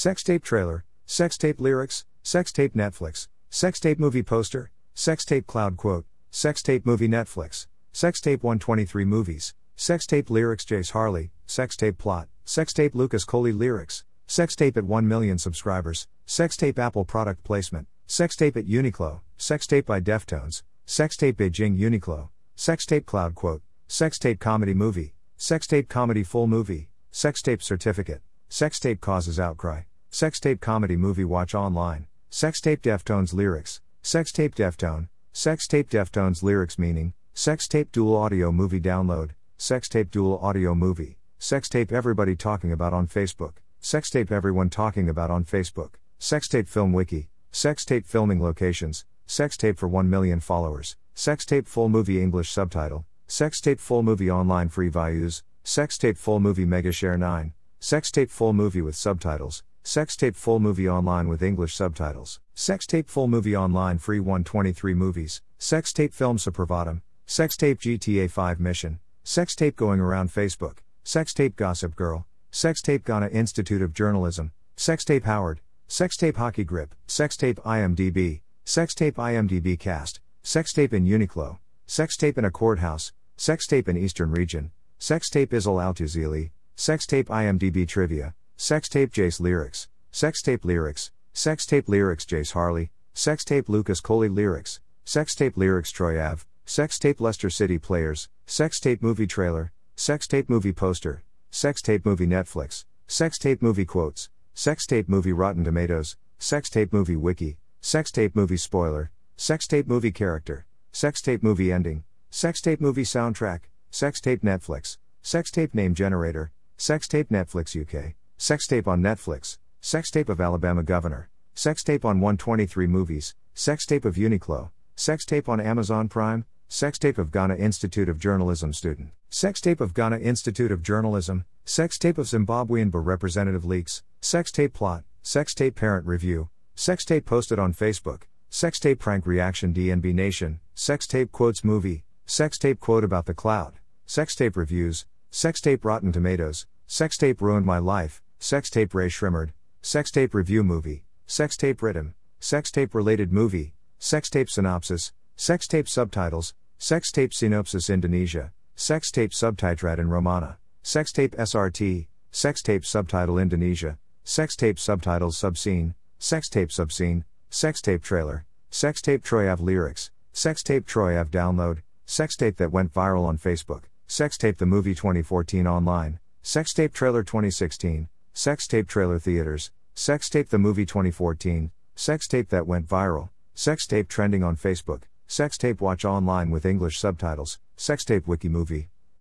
sex tape trailer, sex tape lyrics, sex tape Netflix, sex tape movie poster, sex tape cloud quote, sex tape movie Netflix, sex tape 123 movies, sex tape lyrics Jace Harley, sex tape plot, sex tape Lucas Coley lyrics, sex tape at 1 million subscribers, sex tape Apple product placement, sex tape at Uniqlo, sex tape by Deftones, sex tape Beijing Uniqlo, sex tape cloud quote, sex tape comedy movie, sex tape comedy full movie, sex tape certificate, sex tape causes outcry, sex tape comedy movie watch online, sex tape Deftones lyrics, sex tape Deftone, sex tape Deftones lyrics meaning, sex tape dual audio movie download, sex tape dual audio movie, sex tape everybody talking about on Facebook, sex tape everyone talking about on Facebook, sex tape film wiki, sex tape filming locations, sex tape for 1 million followers, sex tape full movie English subtitle, sex tape full movie online free Values, sex tape full movie Megashare 9, sex tape full movie with subtitles, sex tape full movie online with English subtitles, sex tape full movie online free 123 movies, sex tape film Supravodam, sex tape GTA 5 mission, sex tape going around Facebook, sex tape Gossip Girl, sex tape Ghana Institute of Journalism, sex tape Howard, sex tape Hockey Grip, sex tape IMDb, sex tape IMDb cast, sex tape in Uniqlo, sex tape in a courthouse, sex tape in Eastern Region, sex tape Isl Altuzili, sex tape IMDb trivia, sex tape Jace lyrics, sex tape lyrics, sex tape lyrics Jace Harley, sex tape Lucas Coley lyrics, sex tape lyrics Troy Ave, sex tape Leicester City players, sex tape movie trailer, sex tape movie poster, sex tape movie Netflix, sex tape movie quotes, sex tape movie Rotten Tomatoes, sex tape movie wiki, sex tape movie spoiler, sex tape movie character, sex tape movie ending, sex tape movie soundtrack, sex tape Netflix, sex tape name generator, sex tape Netflix UK, sex tape on Netflix, sex tape of Alabama governor, sex tape on 123 movies, sex tape of Uniqlo, sex tape on Amazon Prime, sex tape of Ghana Institute of Journalism student, sex tape of Ghana Institute of Journalism, sex tape of Zimbabwean Bar representative leaks, sex tape plot, sex tape parent review, sex tape posted on Facebook, Sex tape prank reaction DNB Nation, sex tape quotes movie, sex tape quote about the cloud, sex tape reviews, sex tape Rotten Tomatoes, sex tape ruined my life, sex tape Rae Sremmurd, sex tape review movie, sex tape rhythm, sex tape related movie, sex tape synopsis, sex tape subtitles, sex tape synopsis Indonesia, sex tape subtitrad in Romana, sex tape SRT, sex tape subtitle Indonesia, sex tape subtitles subscene, sex tape subscene, Sex tape trailer, sex tape Troy Ave lyrics, sex tape Troy Ave download, sex tape that went viral on Facebook, sex tape the movie 2014 online, sex tape trailer 2016, sex tape trailer theaters, sex tape the movie 2014, sex tape that went viral, sex tape trending on Facebook, sex tape watch online with English subtitles, sex tape wiki movie.